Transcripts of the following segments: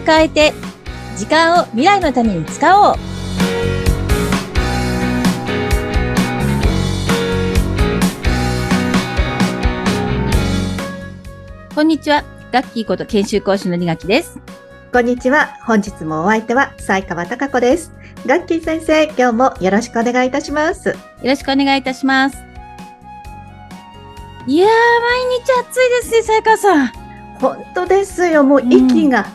を変えて、時間を未来のために使おう。こんにちは。ガッキーこと研修講師の二垣です。こんにちは。本日もお相手は、西川貴子です。ガッキー先生、今日もよろしくお願いいたします。よろしくお願いいたします。いやー、毎日暑いですね、さやかさん。本当ですよ。もう息が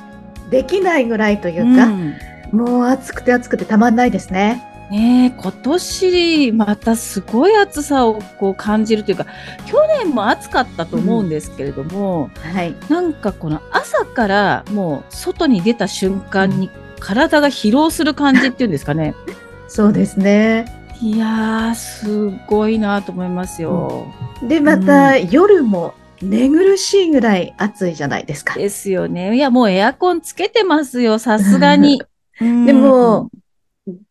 できないぐらいというか、んもう暑くて暑くてたまんないですね。ねえ今年またすごい暑さをこう感じるというか去年も暑かったと思うんですけれども、はい。なんかこの朝からもう外に出た瞬間に体が疲労する感じっていうんですかね そうですね。いやーすごいなと思いますよ。で、また、夜も寝苦しいぐらい暑いじゃないですか。ですよね。いやもうエアコンつけてますよさすがに。でも、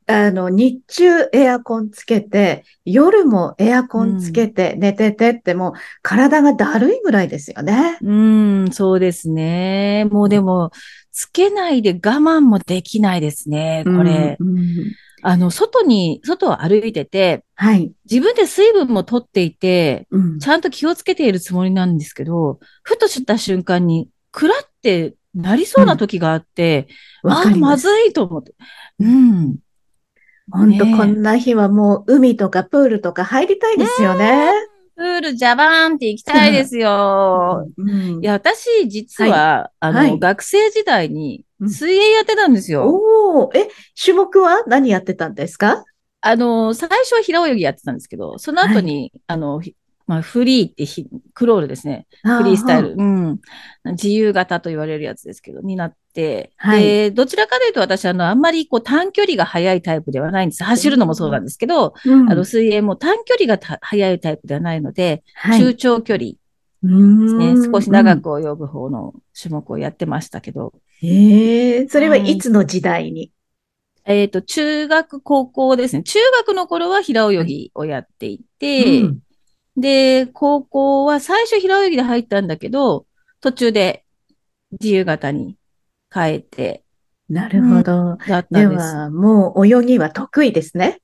あの、日中エアコンつけて、夜もエアコンつけて寝ててってもう体がだるいぐらいですよね。うん、そうですね。もうでも、つけないで我慢もできないですね、これ。うんうんあの、外に、外を歩いてて、はい。自分で水分も取っていて、うんちゃんと気をつけているつもりなんですけど、ふとした瞬間に、くらってなりそうな時があって、ああ、わかりま。ずいと思って。うん。本当こんな日はもう海とかプールとか入りたいですよね。プールジャバーンって行きたいですよ。うんいや、私、実は、あの、はい学生時代にうん水泳やってたんですよ。おお、え、種目は何やってたんですか？あの、最初は平泳ぎやってたんですけど、その後に、あの、ひまあ、フリーってひ、クロールですね。フリースタイル。。うん。自由形と言われるやつですけど、になって。はいで、どちらかというと私、あの、あんまりこう短距離が速いタイプではないんです。走るのもそうなんですけど、うんあの、水泳も短距離がた速いタイプではないので、はい中長距離うですね、ん少し長く泳ぐ方の種目をやってましたけど、ええそれはいつの時代に？えっ、と、中学、高校ですね。中学の頃は平泳ぎをやっていて、うんで、高校は最初平泳ぎで入ったんだけど、途中で自由形に変えて、なるほど。だったんです。では、もう泳ぎは得意ですね。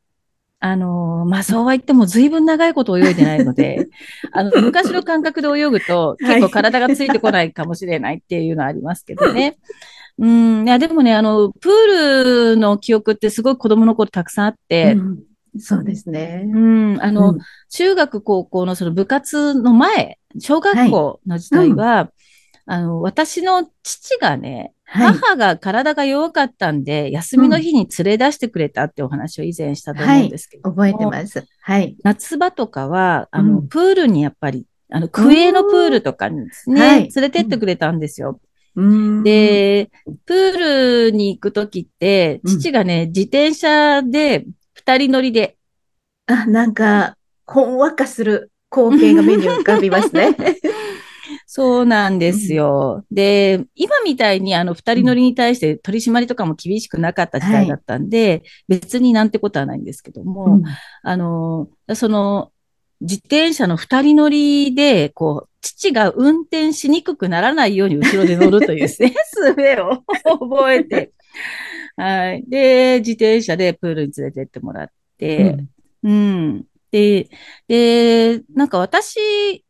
あのーまあ、そうは言っても随分長いこと泳いでないので、あの、昔の感覚で泳ぐとはい。結構体がついてこないかもしれないっていうのはありますけどね。うん、いや、でもね、あの、プールの記憶ってすごい子供の頃たくさんあって、うん。そうですね。うん、あの、うん。中学、高校のその部活の前、小学校の時代は、あの、私の父がね、はい。母が体が弱かったんで、休みの日に連れ出してくれたってお話を以前したと思うんですけども、覚えてます。はい。夏場とかは、あの、うんプールにやっぱり、あの、区営のプールとかにですね、はい連れてってくれたんですよ。うん、で、プールに行くときって、うん父がね、自転車で二人乗りで、あ、なんか、ほんわかする光景が目に浮かびますね。そうなんですよ。で、今みたいにあの二人乗りに対して取り締まりとかも厳しくなかった時代だったんで、別になんてことはないんですけども、うんあの、その、自転車の二人乗りで、こう、父が運転しにくくならないように後ろで乗るというですね、術を覚えて、はい。で、自転車でプールに連れてってもらって、うん。で、で、なんか私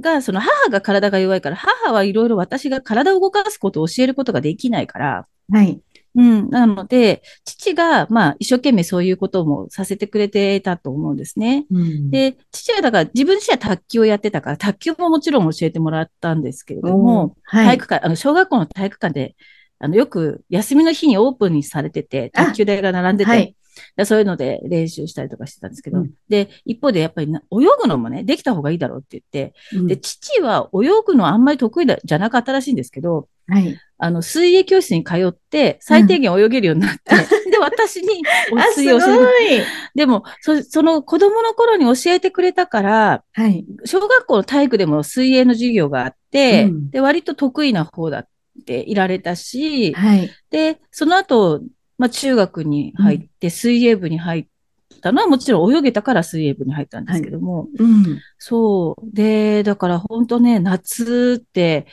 が、その母が体が弱いから、母はいろいろ私が体を動かすことを教えることができないから、はい。うん。なので、父が、まあ、一生懸命そういうこともさせてくれてたと思うんですね。うん、で、父はだから自分自身は卓球をやってたから、卓球ももちろん教えてもらったんですけれども、はい。体育館、あの、小学校の体育館で、あの、よく休みの日にオープンにされてて、あ卓球台が並んでて、はい。でそういうので練習したりとかしてたんですけど、うんで、一方でやっぱりな泳ぐのもね、できた方がいいだろうって言って、うんで、父は泳ぐのあんまり得意だじゃなかったらしいんですけど、はい。あの、水泳教室に通って、最低限泳げるようになって、で、私に お水泳を教えてい。でも、そ、その子供の頃に教えてくれたから、はい。小学校の体育でも水泳の授業があって、うんで、割と得意な方だっていられたし、はい。で、その後、まあ、中学に入って、水泳部に入ったのはもちろん泳げたから水泳部に入ったんですけども、うん。そう。で、だから本当ね、夏って、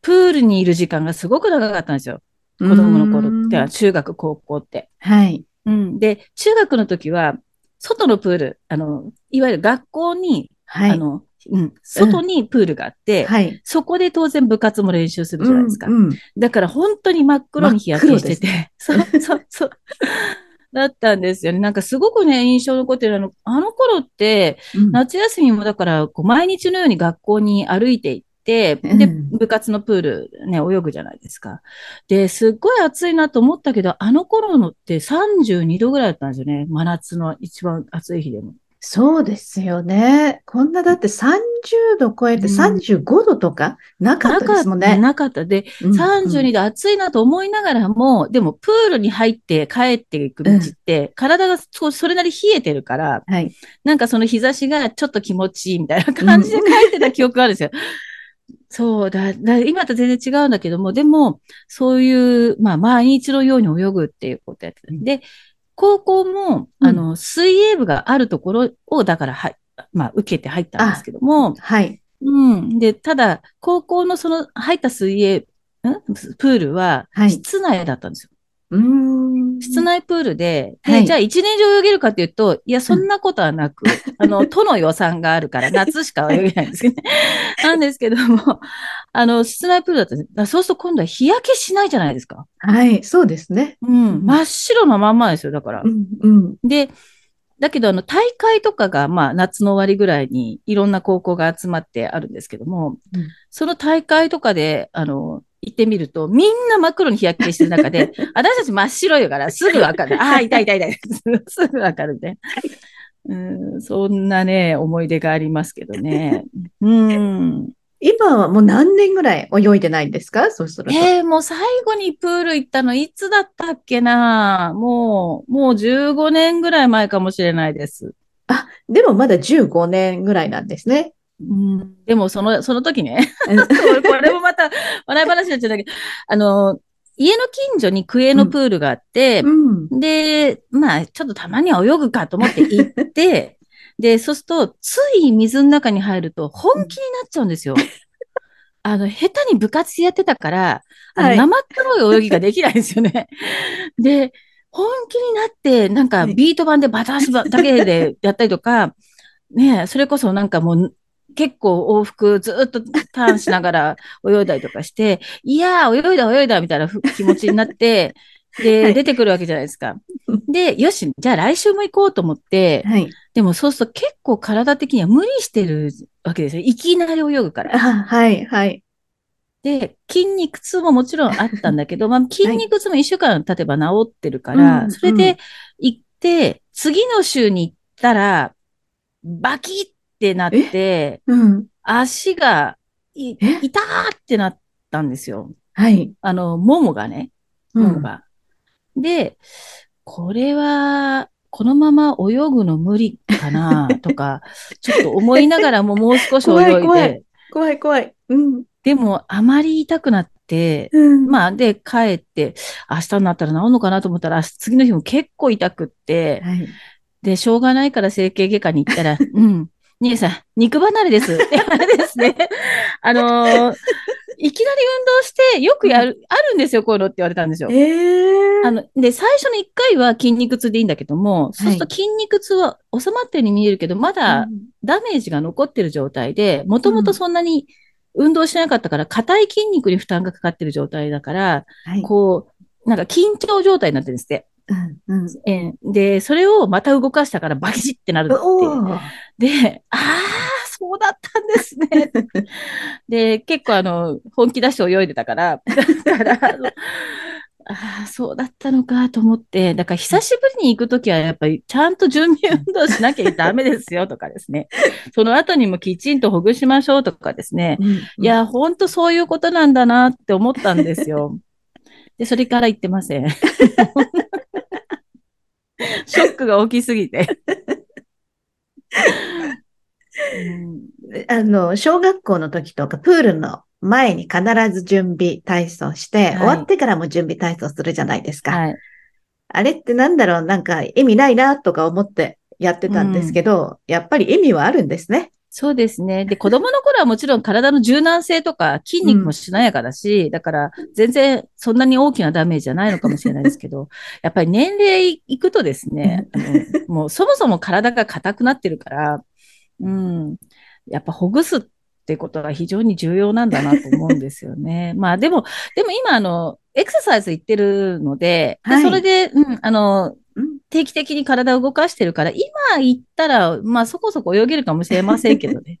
プールにいる時間がすごく長かったんですよ。子供の頃って、中学、高校って。はい。うん。で、中学の時は、外のプール、あの、いわゆる学校に、はい。あの、うん、外にプールがあって、はい。そこで当然部活も練習するじゃないですか。うんうんだから本当に真っ黒に日焼けしてて、そうそうそう。だったんですよね。なんかすごくね、印象残ってるの。あの頃って、うん夏休みもだから、こう毎日のように学校に歩いて行って、うんで、部活のプールね、泳ぐじゃないですか。で、すっごい暑いなと思ったけど、あの頃のって32度ぐらいだったんですよね。真夏の一番暑い日でも。そうですよね。こんなだって30度超えてうん35度とかなかったですもんね。なかった。で、うん32度暑いなと思いながらも、でもプールに入って帰っていく道って、体がそそれなり冷えてるから、はい。なんかその日差しがちょっと気持ちいいみたいな感じで帰ってた記憶があるんですよ。そうだ、だ、今と全然違うんだけども、でも、そういう、まあ、毎日のように泳ぐっていうことやってた。で、高校も、うんあの、水泳部があるところを、だから、はい、まあ、受けて入ったんですけども、はい。うん。で、ただ、高校のその入った水泳、ん？プールははい、室内だったんですよ。うーん。室内プールで、で、はいじゃあ一年中泳げるかっていうと、いや、そんなことはなく、あの、都の予算があるから、夏しか泳げないんですけどね。なんですけども、あの、室内プールだったんです。だからそうすると今度は日焼けしないじゃないですか。はい。そうですね。うん。真っ白なまんまですよ、だからう。ん。うん。で、だけど、あの、大会とかが、まあ、夏の終わりぐらいに、いろんな高校が集まってあるんですけども、うんその大会とかで、あの、行ってみると、みんな真っ黒に日焼けしてる中で、私たち真っ白いから、すぐわかる。ああ、痛い痛い痛い。すぐわかるね。うん、そんなね、思い出がありますけどね。うん。今はもう何年ぐらい泳いでないんですか？そうすると。ええもう最後にプール行ったのいつだったっけな？もう、もう15年ぐらい前かもしれないです。でもまだ15年ぐらいなんですね。うん、でも、その、その時ね、うんこれもまた笑い話になっちゃうんだけど、あの、家の近所に区営のプールがあって、うん。で、まあ、ちょっとたまには泳ぐかと思って行って、で、そうすると、つい水の中に入ると本気になっちゃうんですよ。あの、下手に部活やってたから、あの、はい生っ黒い泳ぎができないんですよね。で、本気になって、なんかはいビート板でバタ足だけでやったりとか、ねえそれこそなんかもう、結構往復ずっとターンしながら泳いだりとかして、いやー、泳いだ泳いだみたいなふ気持ちになって、で、はい出てくるわけじゃないですか。で、よし、じゃあ来週も行こうと思って、はい。でもそうすると結構体的には無理してるわけですよ。いきなり泳ぐから。あ、はい、はい。で、筋肉痛ももちろんあったんだけど、まあ筋肉痛も一週間経てば治ってるから、うんそれで行って、次の週に行ったら、バキってなって、うん。足が痛ーってなったんですよ。はい。あの、ももがね、うん。ももが。で、これは、このまま泳ぐの無理かな とか、ちょっと思いながらも もう少し泳いで、怖い怖い怖い怖い。うん。でもあまり痛くなって、うん。まあ、で、帰って、明日になったら治るのかなと思ったら、次の日も結構痛くって、はい。で、しょうがないから整形外科に行ったら、うん、兄さん、肉離れです。あ れですね。あのー いきなり運動して、よくやる、あるんですよ、こういうのって言われたんですよ。ええあの、で、最初の1回は筋肉痛でいいんだけども、そうすると筋肉痛は収まったように見えるけど、まだダメージが残ってる状態で、もともとそんなに運動しなかったから、硬い筋肉に負担がかかってる状態だから、はい。こう、なんか緊張状態になってるんですって。うん。うん。えーで、それをまた動かしたからバキチってなるってで、ああ、そうだったんですね。で、結構あの、本気出して泳いでたから、だから、あのああ、そうだったのかと思って、だから久しぶりに行くときはやっぱりちゃんと準備運動しなきゃダメですよとかですね。その後にもきちんとほぐしましょうとかですね。うんいや、ほんとそういうことなんだなって思ったんですよ。で、それから行ってません。ショックが大きすぎて。うんあの、小学校の時とか、プールの前に必ず準備体操して、はい終わってからも準備体操するじゃないですか。はい。あれってなんだろう、なんか意味ないなとか思ってやってたんですけど、やっぱり意味はあるんですね。そうですね。で、子供の頃はもちろん体の柔軟性とか筋肉もしなやかだし、だから全然そんなに大きなダメージじゃないのかもしれないですけど、やっぱり年齢いくとですね、あのもうそもそも体が硬くなってるから、うん、やっぱほぐすってことが非常に重要なんだなと思うんですよね。まあでも、でも今あの、エクササイズ行ってるので、ではいそれで、うん、あの、うん定期的に体を動かしてるから、今行ったら、まあそこそこ泳げるかもしれませんけどね。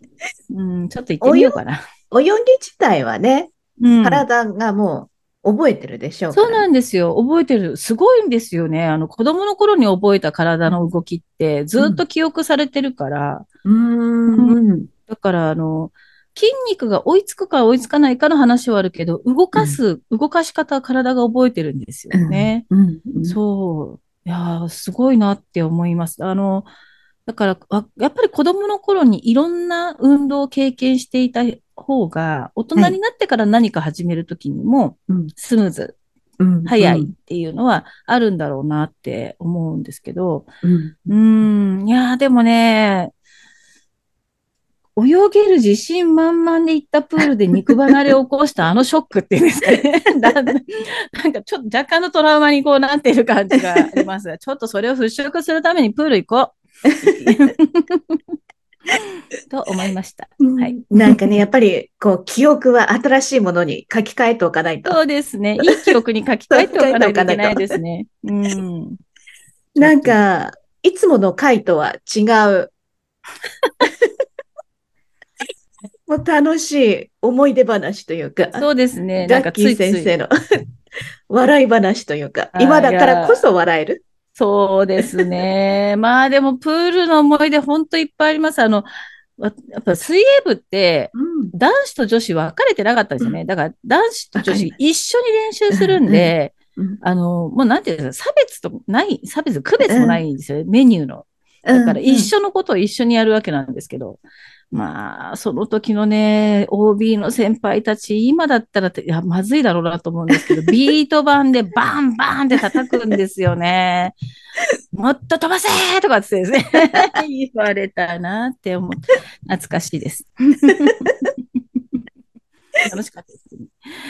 うん、ちょっと行ってみようかな。泳ぎ自体はね、うん、体がもう覚えてるでしょうから。そうなんですよ。覚えてる。すごいんですよね。あの、子供の頃に覚えた体の動きって、ずっと記憶されてるから、うーん。だから、あの、筋肉が追いつくか追いつかないかの話はあるけど、動かす、動かし方は体が覚えてるんですよね。うん。うん。そう。いやー、すごいなって思います。あの、だから、あやっぱり子供の頃にいろんな運動を経験していた方が、大人になってから何か始めるときにもうん。スムーズ、うん。早いっていうのはあるんだろうなって思うんですけど、うん。うーん、いやー、でもね、泳げる自信満々で行ったプールで肉離れを起こしたあのショックっていうんですかね。なんかちょっと若干のトラウマにこうなっている感じがありますが、ちょっとそれを払拭するためにプール行こう。と思いました。はい。なんかね、やっぱり、こう、記憶は新しいものに書き換えておかないと。そうですね。いい記憶に書き換えておかないといけないですね。うん。なんか、いつもの回とは違う。もう楽しい思い出話というか、そうですね。なんガッキー先生の 笑い話というか、今だからこそ笑える。そうですね。まあでも、プールの思い出、ほんといっぱいあります。あの、わやっぱ水泳部って、うん。男子と女子分かれてなかったんですよね。だから、男子と女子一緒に練習するんで、うんあの、もうなんていうんですか、差別とない、差別、区別もないんですよ、メニューの。だから一緒のことを一緒にやるわけなんですけど、まあ、その時のね、OB の先輩たち、今だったらいや、まずいだろうなと思うんですけど、ビート板でバンバンって叩くんですよね。もっと飛ばせーとかってですね、言われたなって思って、懐かしいです。楽しかったです、ね。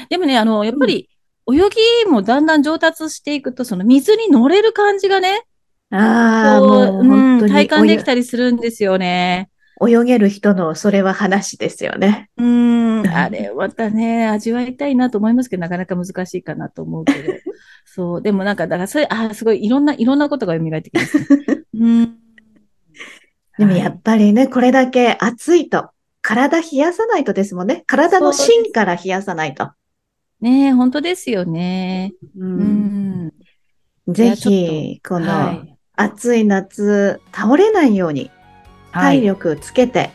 でもね、あの、やっぱり、泳ぎもだんだん上達していくと、その水に乗れる感じがね、ああ、もううんに体感できたりするんですよね。泳泳げる人のそれは話ですよね。うーん、あれ、またね、味わいたいなと思いますけど、なかなか難しいかなと思うけど。そう、でもなんか、だからそれ、あーすごい、いろんな、いろんなことが蘇ってきますね。うん。でもやっぱりね、これだけ暑いと、体冷やさないとですもんね。体の芯から冷やさないと。ねえ、本当ですよね。ううんん。ぜひ、こはのい。暑い夏、倒れないようにはい。体力つけて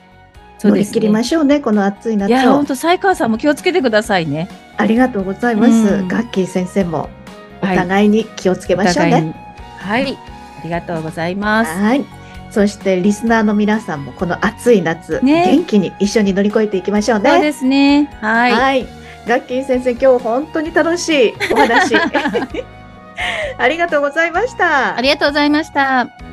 乗り切り。ましょうね、この暑い夏いや、を本。当西川さんも気をつけてくださいね。ありがとうございます。うんガッキー先生もおはい互いに気をつけましょうね。お互いに。はい。ありがとうございます。はい。そしてリスナーの皆さんもこの暑い夏、ね元気に一緒に乗り越えていきましょうね。そうですね。はい。はい。ガッキー先生、今日本当に楽しいお話。ありがとうございましたあ。りがとうございました。